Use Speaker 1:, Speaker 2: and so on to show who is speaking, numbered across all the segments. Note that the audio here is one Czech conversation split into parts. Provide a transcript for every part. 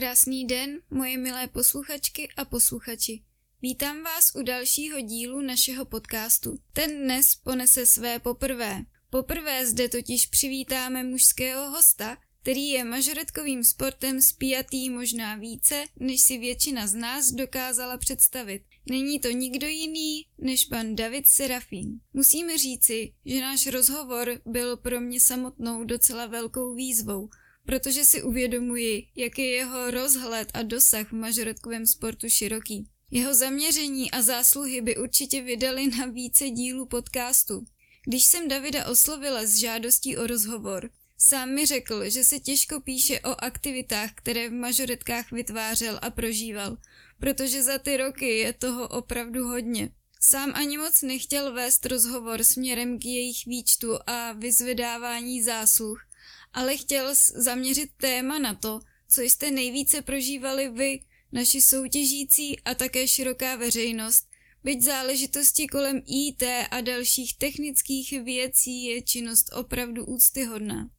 Speaker 1: Krásný den, moje milé posluchačky a posluchači. Vítám vás u dalšího dílu našeho podcastu. Ten dnes ponese své poprvé. Poprvé zde totiž přivítáme mužského hosta, který je mažoretkovým sportem spjatý možná více, než si většina z nás dokázala představit. Není to nikdo jiný než pan David Serafín. Musíme říci, že náš rozhovor byl pro mě samotnou docela velkou výzvou, protože si uvědomuji, jak je jeho rozhled a dosah v mažoretkovém sportu široký. Jeho zaměření a zásluhy by určitě vydali na více dílů podcastu. Když jsem Davida oslovila s žádostí o rozhovor, sám mi řekl, že se těžko píše o aktivitách, které v mažoretkách vytvářel a prožíval, protože za ty roky je toho opravdu hodně. Sám ani moc nechtěl vést rozhovor směrem k jejich výčtu a vyzvedávání zásluh, ale chtěl zaměřit téma na to, co jste nejvíce prožívali vy, naši soutěžící a také široká veřejnost, byť záležitosti kolem IT a dalších technických věcí je činnost opravdu úctyhodná.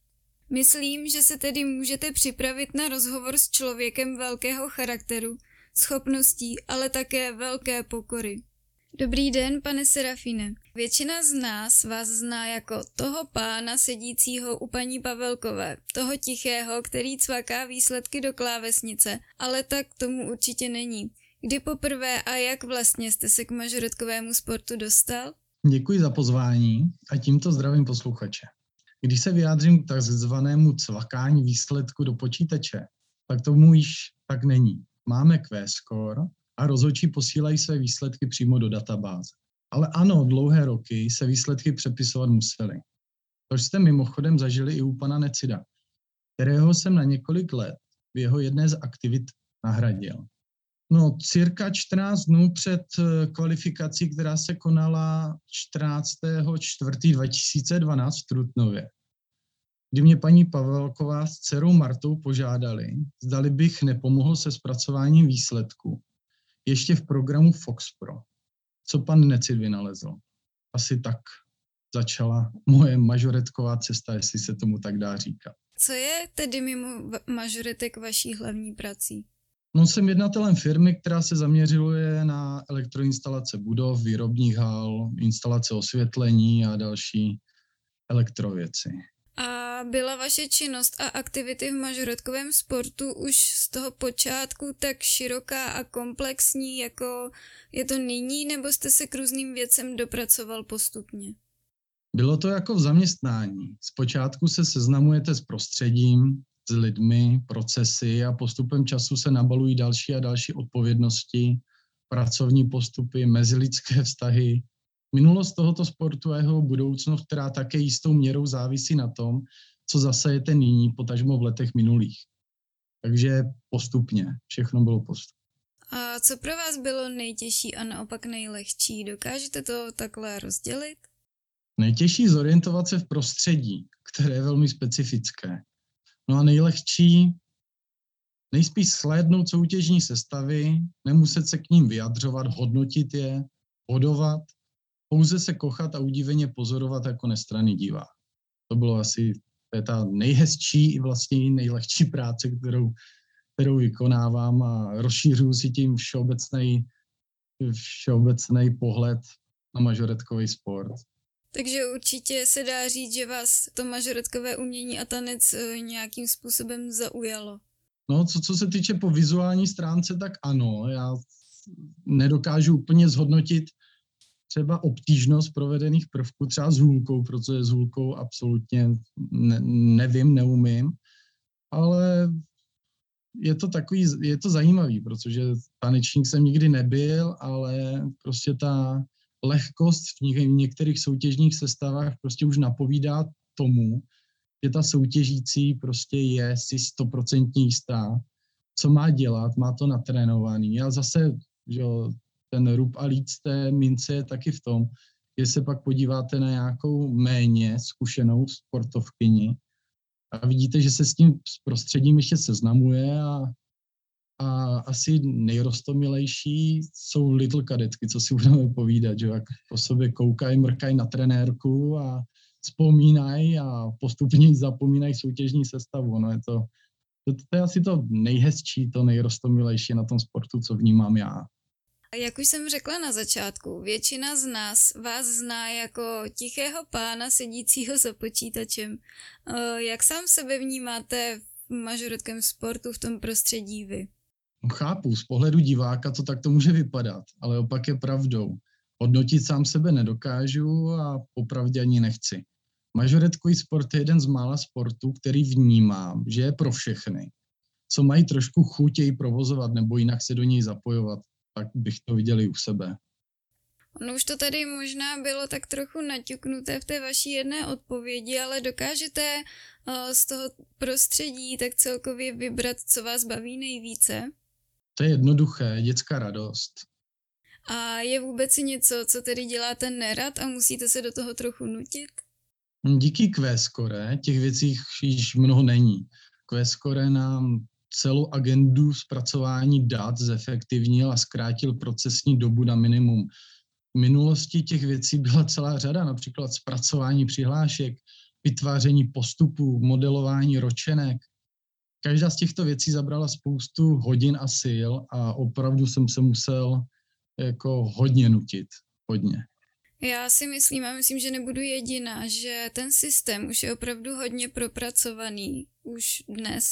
Speaker 1: Myslím, že se tedy můžete připravit na rozhovor s člověkem velkého charakteru, schopností, ale také velké pokory. Dobrý den, pane Serafine. Většina z nás vás zná jako toho pána sedícího u paní Pavelkové, toho tichého, který cvaká výsledky do klávesnice, ale tak tomu určitě není. Kdy poprvé a jak vlastně jste se k mažoretkovému sportu dostal?
Speaker 2: Děkuji za pozvání a tímto zdravím posluchače. Když se vyjádřím k takzvanému cvakání výsledku do počítače, tak tomu již tak není. Máme Q-score, a rozhodčí posílají své výsledky přímo do databáze. Ale ano, dlouhé roky se výsledky přepisovat musely. To jste mimochodem zažili i u pana Necida, kterého jsem na několik let v jeho jedné z aktivit nahradil. No, cirka 14 dnů před eh, kvalifikací, která se konala 14.4.2012 v Trutnově, kdy mě paní Pavelková s dcerou Martou požádali, zdali bych nepomohl se zpracováním výsledku ještě v programu Fox Pro. Co pan Necid vynalezl? Asi tak začala moje mažoretková cesta, jestli se tomu tak dá říkat.
Speaker 1: Co je tedy mimo mažoretek vaší hlavní prací?
Speaker 2: No, jsem jednatelem firmy, která se zaměřuje na elektroinstalace budov, výrobních hal, instalace osvětlení a další elektrověci.
Speaker 1: Byla vaše činnost a aktivity v mažoretkovém sportu už z toho počátku tak široká a komplexní, jako je to nyní, nebo jste se k různým věcem dopracoval postupně?
Speaker 2: Bylo to jako v zaměstnání. Zpočátku se seznamujete s prostředím, s lidmi, procesy a postupem času se nabalují další a další odpovědnosti, pracovní postupy, mezilidské vztahy, Minulost tohoto sportu a jeho budoucnost, která také jistou měrou závisí na tom, co zasajete nyní, potažmo v letech minulých. Takže postupně, všechno bylo postupně.
Speaker 1: A co pro vás bylo nejtěžší a naopak nejlehčí? Dokážete to takhle rozdělit?
Speaker 2: Nejtěžší zorientovat se v prostředí, které je velmi specifické. No a nejlehčí nejspíš slédnout soutěžní sestavy, nemuset se k ním vyjadřovat, hodnotit je, bodovat pouze se kochat a udiveně pozorovat jako nestraný divák. To bylo asi to je ta nejhezčí i vlastně nejlehčí práce, kterou, kterou vykonávám a rozšířuju si tím všeobecný, všeobecný pohled na mažoretkový sport.
Speaker 1: Takže určitě se dá říct, že vás to mažoretkové umění a tanec eh, nějakým způsobem zaujalo.
Speaker 2: No, co, co se týče po vizuální stránce, tak ano. Já nedokážu úplně zhodnotit, třeba obtížnost provedených prvků, třeba s hůlkou, protože s hůlkou absolutně ne, nevím, neumím, ale je to takový, je to zajímavý, protože tanečník jsem nikdy nebyl, ale prostě ta lehkost v, něk- v některých soutěžních sestavách prostě už napovídá tomu, že ta soutěžící prostě je si stoprocentně jistá, co má dělat, má to natrénovaný. Já zase, že ten rub a líc té mince je taky v tom, že se pak podíváte na nějakou méně zkušenou sportovkyni a vidíte, že se s tím prostředím ještě seznamuje a, a asi nejrostomilejší jsou little kadetky, co si budeme povídat, že jak po sobě koukají, mrkají na trenérku a vzpomínají a postupně zapomínají soutěžní sestavu. No je to, To, to je asi to nejhezčí, to nejrostomilejší na tom sportu, co vnímám já.
Speaker 1: Jak už jsem řekla na začátku, většina z nás vás zná jako tichého pána sedícího za počítačem. Eh, jak sám sebe vnímáte v mažoretském sportu v tom prostředí vy?
Speaker 2: No, chápu, z pohledu diváka to tak to může vypadat, ale opak je pravdou. Hodnotit sám sebe nedokážu a popravdě ani nechci. Mažoretkový sport je jeden z mála sportů, který vnímám, že je pro všechny. Co mají trošku jej provozovat nebo jinak se do něj zapojovat, tak bych to viděl i u sebe.
Speaker 1: Ono už to tady možná bylo tak trochu naťuknuté v té vaší jedné odpovědi, ale dokážete uh, z toho prostředí tak celkově vybrat, co vás baví nejvíce?
Speaker 2: To je jednoduché, dětská radost.
Speaker 1: A je vůbec něco, co tedy děláte nerad a musíte se do toho trochu nutit?
Speaker 2: Díky Quescore těch věcí již mnoho není. Quescore nám celou agendu zpracování dat zefektivnil a zkrátil procesní dobu na minimum. V minulosti těch věcí byla celá řada, například zpracování přihlášek, vytváření postupů, modelování ročenek. Každá z těchto věcí zabrala spoustu hodin a sil a opravdu jsem se musel jako hodně nutit, hodně.
Speaker 1: Já si myslím a myslím, že nebudu jediná, že ten systém už je opravdu hodně propracovaný už dnes.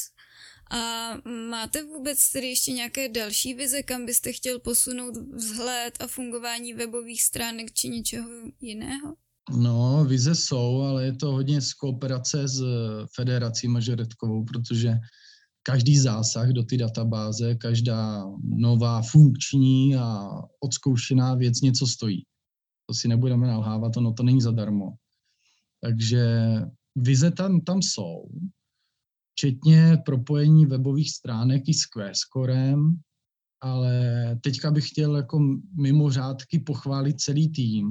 Speaker 1: A máte vůbec tedy ještě nějaké další vize, kam byste chtěl posunout vzhled a fungování webových stránek či něčeho jiného?
Speaker 2: No, vize jsou, ale je to hodně z kooperace s Federací mažoretkovou, protože každý zásah do ty databáze, každá nová funkční a odzkoušená věc něco stojí. To si nebudeme nalhávat, ono to není zadarmo. Takže vize tam, tam jsou, včetně propojení webových stránek i s Quescorem, ale teďka bych chtěl jako mimo řádky pochválit celý tým,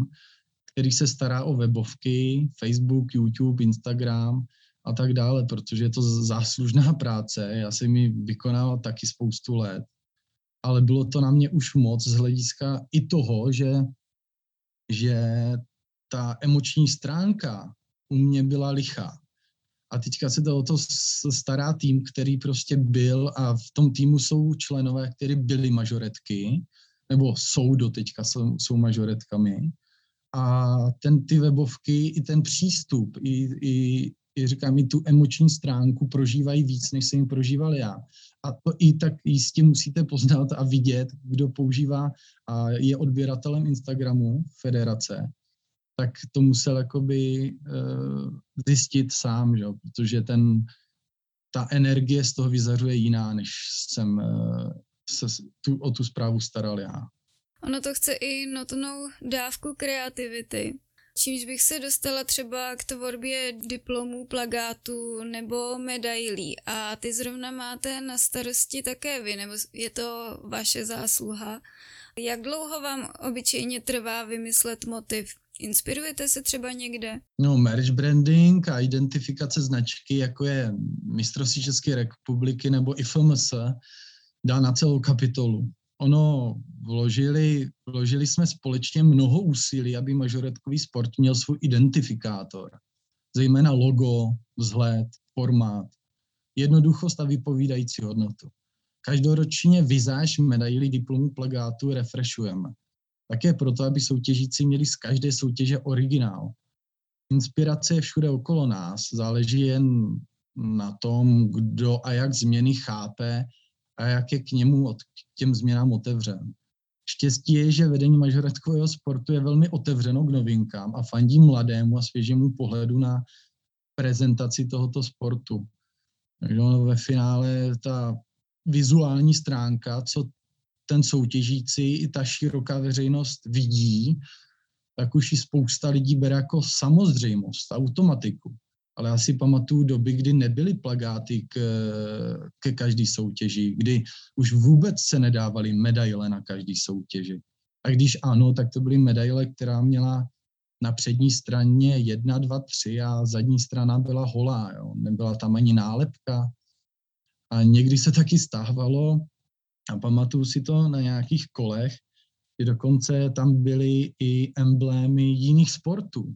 Speaker 2: který se stará o webovky, Facebook, YouTube, Instagram a tak dále, protože je to záslužná práce. Já jsem ji vykonával taky spoustu let, ale bylo to na mě už moc z hlediska i toho, že, že ta emoční stránka u mě byla lichá. A teďka se o to stará tým, který prostě byl a v tom týmu jsou členové, kteří byli majoretky, nebo jsou do teďka, jsou, jsou majoretkami. A ten, ty webovky, i ten přístup, i, i, i říkám, i tu emoční stránku prožívají víc, než jsem jim prožíval já. A to i tak jistě musíte poznat a vidět, kdo používá a je odběratelem Instagramu Federace, tak to musel jakoby uh, zjistit sám, že? protože ten, ta energie z toho vyzařuje jiná, než jsem uh, se tu, o tu zprávu staral já.
Speaker 1: Ono to chce i notnou dávku kreativity. Čímž bych se dostala třeba k tvorbě diplomů, plagátů nebo medailí. A ty zrovna máte na starosti také vy, nebo je to vaše zásluha. Jak dlouho vám obyčejně trvá vymyslet motiv? Inspirujete se třeba někde?
Speaker 2: No, merch branding a identifikace značky, jako je mistrovství České republiky nebo IFMS, dá na celou kapitolu. Ono, vložili, vložili jsme společně mnoho úsilí, aby majoretkový sport měl svůj identifikátor. Zejména logo, vzhled, formát, jednoduchost a vypovídající hodnotu. Každoročně vizáž medailí diplomu plagátu refreshujeme. Také proto, aby soutěžící měli z každé soutěže originál. Inspirace je všude okolo nás, záleží jen na tom, kdo a jak změny chápe a jak je k němu, od, k těm změnám otevřen. Štěstí je, že vedení mažoretkového sportu je velmi otevřeno k novinkám a fandí mladému a svěžému pohledu na prezentaci tohoto sportu. Takže ve finále ta vizuální stránka, co ten soutěžící i ta široká veřejnost vidí, tak už i spousta lidí bere jako samozřejmost, automatiku. Ale já si pamatuju doby, kdy nebyly plagáty k, ke každý soutěži, kdy už vůbec se nedávaly medaile na každý soutěži. A když ano, tak to byly medaile, která měla na přední straně jedna, dva, tři a zadní strana byla holá. Jo. Nebyla tam ani nálepka. A někdy se taky stávalo, a pamatuju si to na nějakých kolech, kdy dokonce tam byly i emblémy jiných sportů.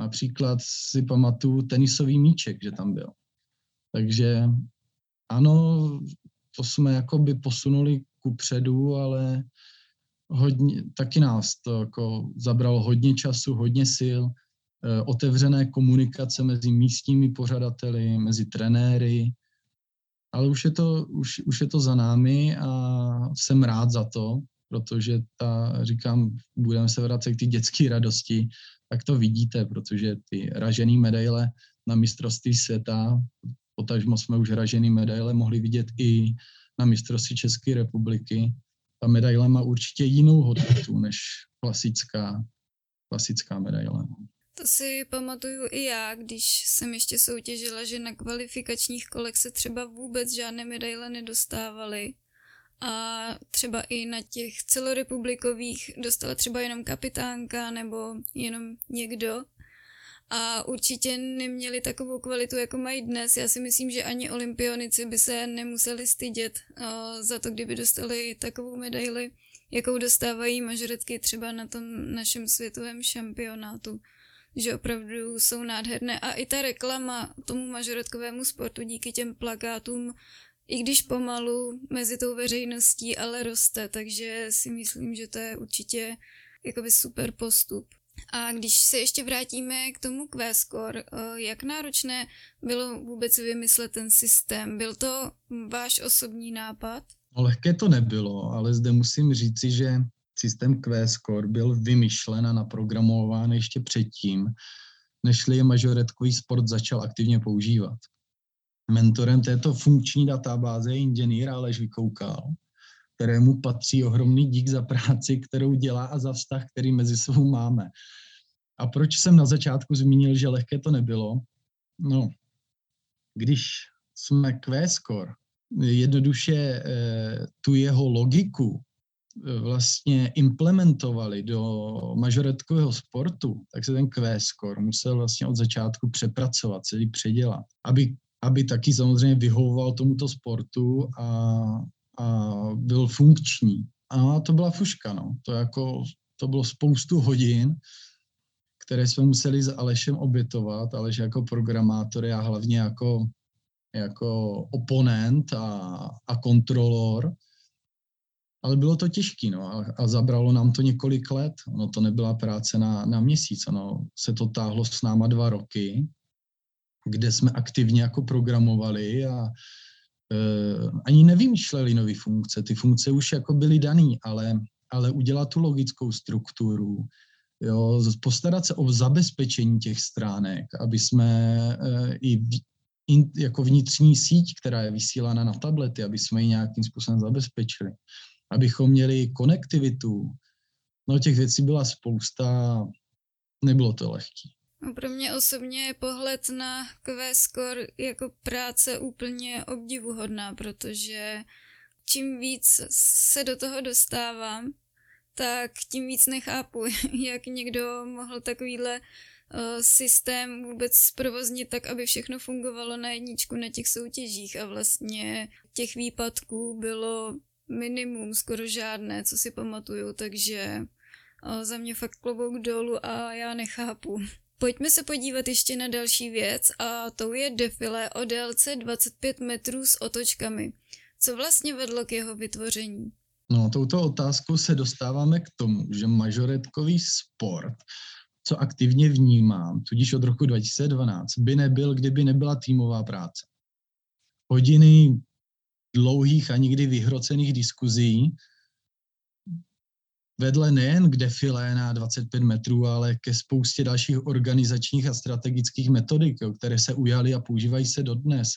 Speaker 2: Například si pamatuju tenisový míček, že tam byl. Takže ano, to jsme jako by posunuli ku předu, ale hodně, taky nás to jako zabralo hodně času, hodně sil, eh, otevřené komunikace mezi místními pořadateli, mezi trenéry, ale už je to, už, už je to za námi a jsem rád za to, protože ta, říkám, budeme se vracet k ty dětské radosti, tak to vidíte, protože ty ražený medaile na mistrovství světa, potažmo jsme už ražený medaile mohli vidět i na mistrovství České republiky. Ta medaile má určitě jinou hodnotu než klasická, klasická medaile.
Speaker 1: To si pamatuju i já, když jsem ještě soutěžila, že na kvalifikačních kolech se třeba vůbec žádné medaile nedostávaly. A třeba i na těch celorepublikových dostala třeba jenom kapitánka nebo jenom někdo. A určitě neměli takovou kvalitu, jako mají dnes. Já si myslím, že ani olympionici by se nemuseli stydět za to, kdyby dostali takovou medaili, jakou dostávají mažoretky třeba na tom našem světovém šampionátu že opravdu jsou nádherné a i ta reklama tomu mažoretkovému sportu díky těm plakátům, i když pomalu mezi tou veřejností, ale roste, takže si myslím, že to je určitě jakoby super postup. A když se ještě vrátíme k tomu Q-score, eh, jak náročné bylo vůbec vymyslet ten systém? Byl to váš osobní nápad?
Speaker 2: No, lehké to nebylo, ale zde musím říci, že systém Q-score byl vymyšlen a naprogramován ještě předtím, než je majoretkový sport začal aktivně používat. Mentorem této funkční databáze je inženýr Aleš Vykoukal, kterému patří ohromný dík za práci, kterou dělá a za vztah, který mezi sebou máme. A proč jsem na začátku zmínil, že lehké to nebylo? No, když jsme Q-score jednoduše eh, tu jeho logiku vlastně implementovali do majoretkového sportu, tak se ten Q-score musel vlastně od začátku přepracovat, celý předělat, aby, aby taky samozřejmě vyhovoval tomuto sportu a, a byl funkční. A to byla fuška, no. To, jako, to bylo spoustu hodin, které jsme museli s Alešem obětovat, Aleš jako programátor, já hlavně jako, jako oponent a, a kontrolor, ale bylo to těžké no, a, a zabralo nám to několik let. No, to nebyla práce na, na měsíc, no, se to táhlo s náma dva roky, kde jsme aktivně jako programovali a e, ani nevymýšleli nové funkce. Ty funkce už jako byly dané, ale, ale udělat tu logickou strukturu, jo, postarat se o zabezpečení těch stránek, aby jsme e, i v, in, jako vnitřní síť, která je vysílána na tablety, aby jsme ji nějakým způsobem zabezpečili abychom měli konektivitu. No těch věcí byla spousta, nebylo to lehké.
Speaker 1: No pro mě osobně je pohled na Q-score jako práce úplně obdivuhodná, protože čím víc se do toho dostávám, tak tím víc nechápu, jak někdo mohl takovýhle uh, systém vůbec zprovoznit tak, aby všechno fungovalo na jedničku na těch soutěžích a vlastně těch výpadků bylo minimum, skoro žádné, co si pamatuju, takže za mě fakt klobouk dolů a já nechápu. Pojďme se podívat ještě na další věc a to je defile o délce 25 metrů s otočkami. Co vlastně vedlo k jeho vytvoření?
Speaker 2: No, touto otázkou se dostáváme k tomu, že majoretkový sport, co aktivně vnímám, tudíž od roku 2012, by nebyl, kdyby nebyla týmová práce. Hodiny dlouhých a nikdy vyhrocených diskuzí vedle nejen k defilé na 25 metrů, ale ke spoustě dalších organizačních a strategických metodik, jo, které se ujaly a používají se dodnes.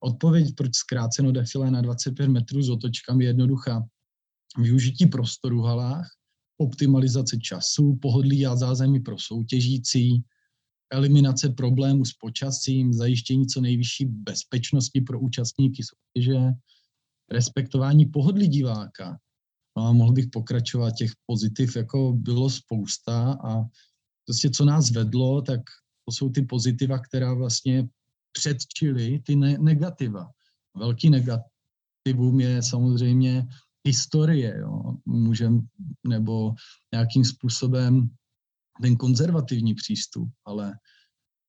Speaker 2: Odpověď, proč zkráceno defilé na 25 metrů s otočkami je jednoduchá. Využití prostoru halách, optimalizace času, pohodlí a zázemí pro soutěžící, eliminace problémů s počasím, zajištění co nejvyšší bezpečnosti pro účastníky soutěže, respektování pohodlí diváka. No a mohl bych pokračovat, těch pozitiv jako bylo spousta a prostě co nás vedlo, tak to jsou ty pozitiva, která vlastně předčily ty ne- negativa. Velký negativum je samozřejmě historie, jo. Můžem, nebo nějakým způsobem ten konzervativní přístup, ale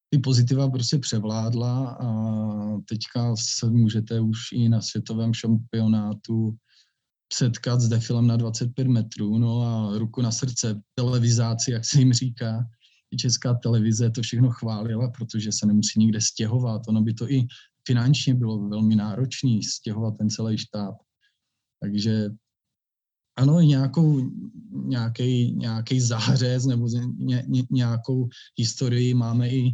Speaker 2: ty pozitiva prostě převládla a teďka se můžete už i na světovém šampionátu setkat s defilem na 25 metrů, no a ruku na srdce, televizáci, jak se jim říká, i česká televize to všechno chválila, protože se nemusí nikde stěhovat. Ono by to i finančně bylo velmi náročné stěhovat ten celý štáb. Takže ano, nějakou, nějaký, nějaký zářez nebo ně, ně, nějakou historii máme i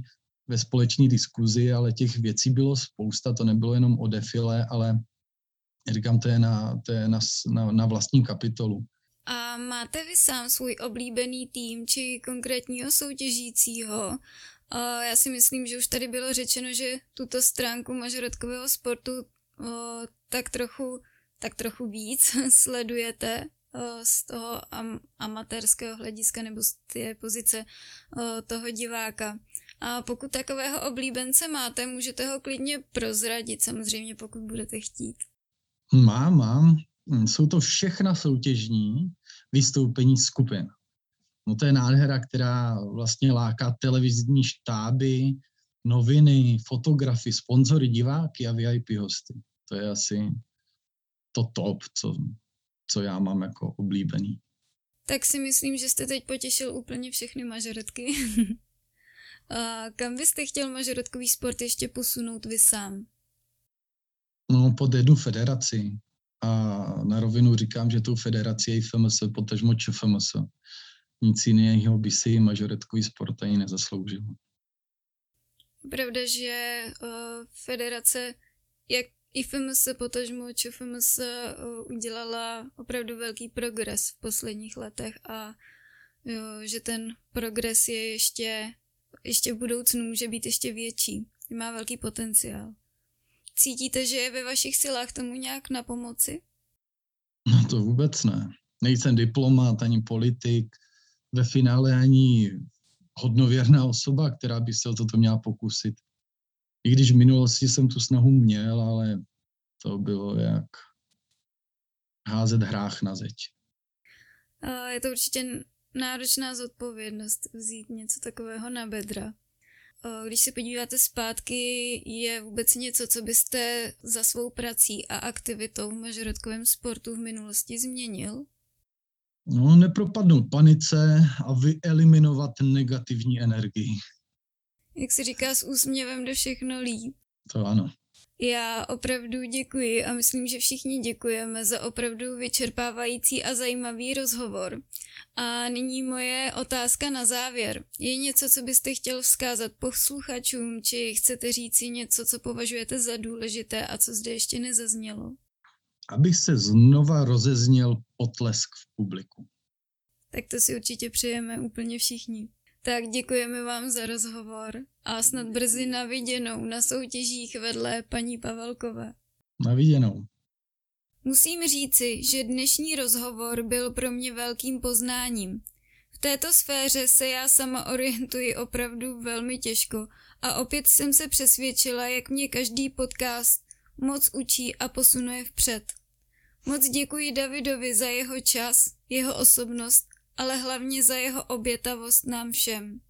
Speaker 2: ve společné diskuzi, ale těch věcí bylo spousta, to nebylo jenom o defile, ale říkám, to je na, to je na, na, na vlastní kapitolu.
Speaker 1: A máte vy sám svůj oblíbený tým či konkrétního soutěžícího? Já si myslím, že už tady bylo řečeno, že tuto stránku mažoretkového sportu tak trochu, tak trochu víc sledujete z toho am- amatérského hlediska nebo z té pozice toho diváka. A pokud takového oblíbence máte, můžete ho klidně prozradit, samozřejmě pokud budete chtít.
Speaker 2: Mám, mám. Jsou to všechna soutěžní vystoupení skupin. No to je nádhera, která vlastně láká televizní štáby, noviny, fotografy, sponzory, diváky a VIP hosty. To je asi to top, co, co já mám jako oblíbený.
Speaker 1: Tak si myslím, že jste teď potěšil úplně všechny mažoretky. a kam byste chtěl mažoretkový sport ještě posunout vy sám?
Speaker 2: No, pod jednu federaci. A na rovinu říkám, že tou federací je FMS, potažmo ČFMS. Nic jiného by si mažoretkový sport ani nezasloužil.
Speaker 1: Pravda, že uh, federace, jak i FMS, potažmo ČFMS uh, udělala opravdu velký progres v posledních letech a jo, že ten progres je ještě, ještě v budoucnu může být ještě větší. Má velký potenciál. Cítíte, že je ve vašich silách tomu nějak na pomoci?
Speaker 2: No to vůbec ne. Nejsem diplomat ani politik, ve finále ani hodnověrná osoba, která by se o toto měla pokusit. I když v minulosti jsem tu snahu měl, ale to bylo jak házet hrách na zeď.
Speaker 1: Je to určitě náročná zodpovědnost vzít něco takového na bedra. Když se podíváte zpátky, je vůbec něco, co byste za svou prací a aktivitou v mažoretkovém sportu v minulosti změnil?
Speaker 2: No, nepropadnout panice a vyeliminovat negativní energii.
Speaker 1: Jak se říká s úsměvem do všechno líp.
Speaker 2: To ano.
Speaker 1: Já opravdu děkuji a myslím, že všichni děkujeme za opravdu vyčerpávající a zajímavý rozhovor. A nyní moje otázka na závěr. Je něco, co byste chtěl vzkázat posluchačům, či chcete říci něco, co považujete za důležité a co zde ještě nezaznělo?
Speaker 2: Aby se znova rozezněl potlesk v publiku.
Speaker 1: Tak to si určitě přejeme úplně všichni. Tak děkujeme vám za rozhovor a snad brzy na viděnou na soutěžích vedle paní Pavelkové.
Speaker 2: Na viděnou.
Speaker 1: Musím říci, že dnešní rozhovor byl pro mě velkým poznáním. V této sféře se já sama orientuji opravdu velmi těžko a opět jsem se přesvědčila, jak mě každý podcast moc učí a posunuje vpřed. Moc děkuji Davidovi za jeho čas, jeho osobnost ale hlavně za jeho obětavost nám všem.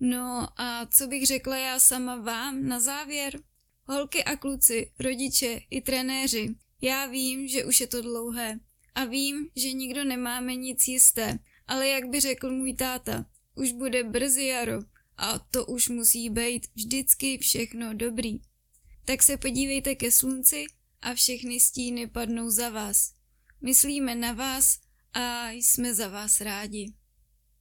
Speaker 1: No a co bych řekla já sama vám na závěr? Holky a kluci, rodiče i trenéři, já vím, že už je to dlouhé a vím, že nikdo nemáme nic jisté, ale jak by řekl můj táta, už bude brzy jaro a to už musí být vždycky všechno dobrý. Tak se podívejte ke slunci a všechny stíny padnou za vás. Myslíme na vás a jsme za vás rádi.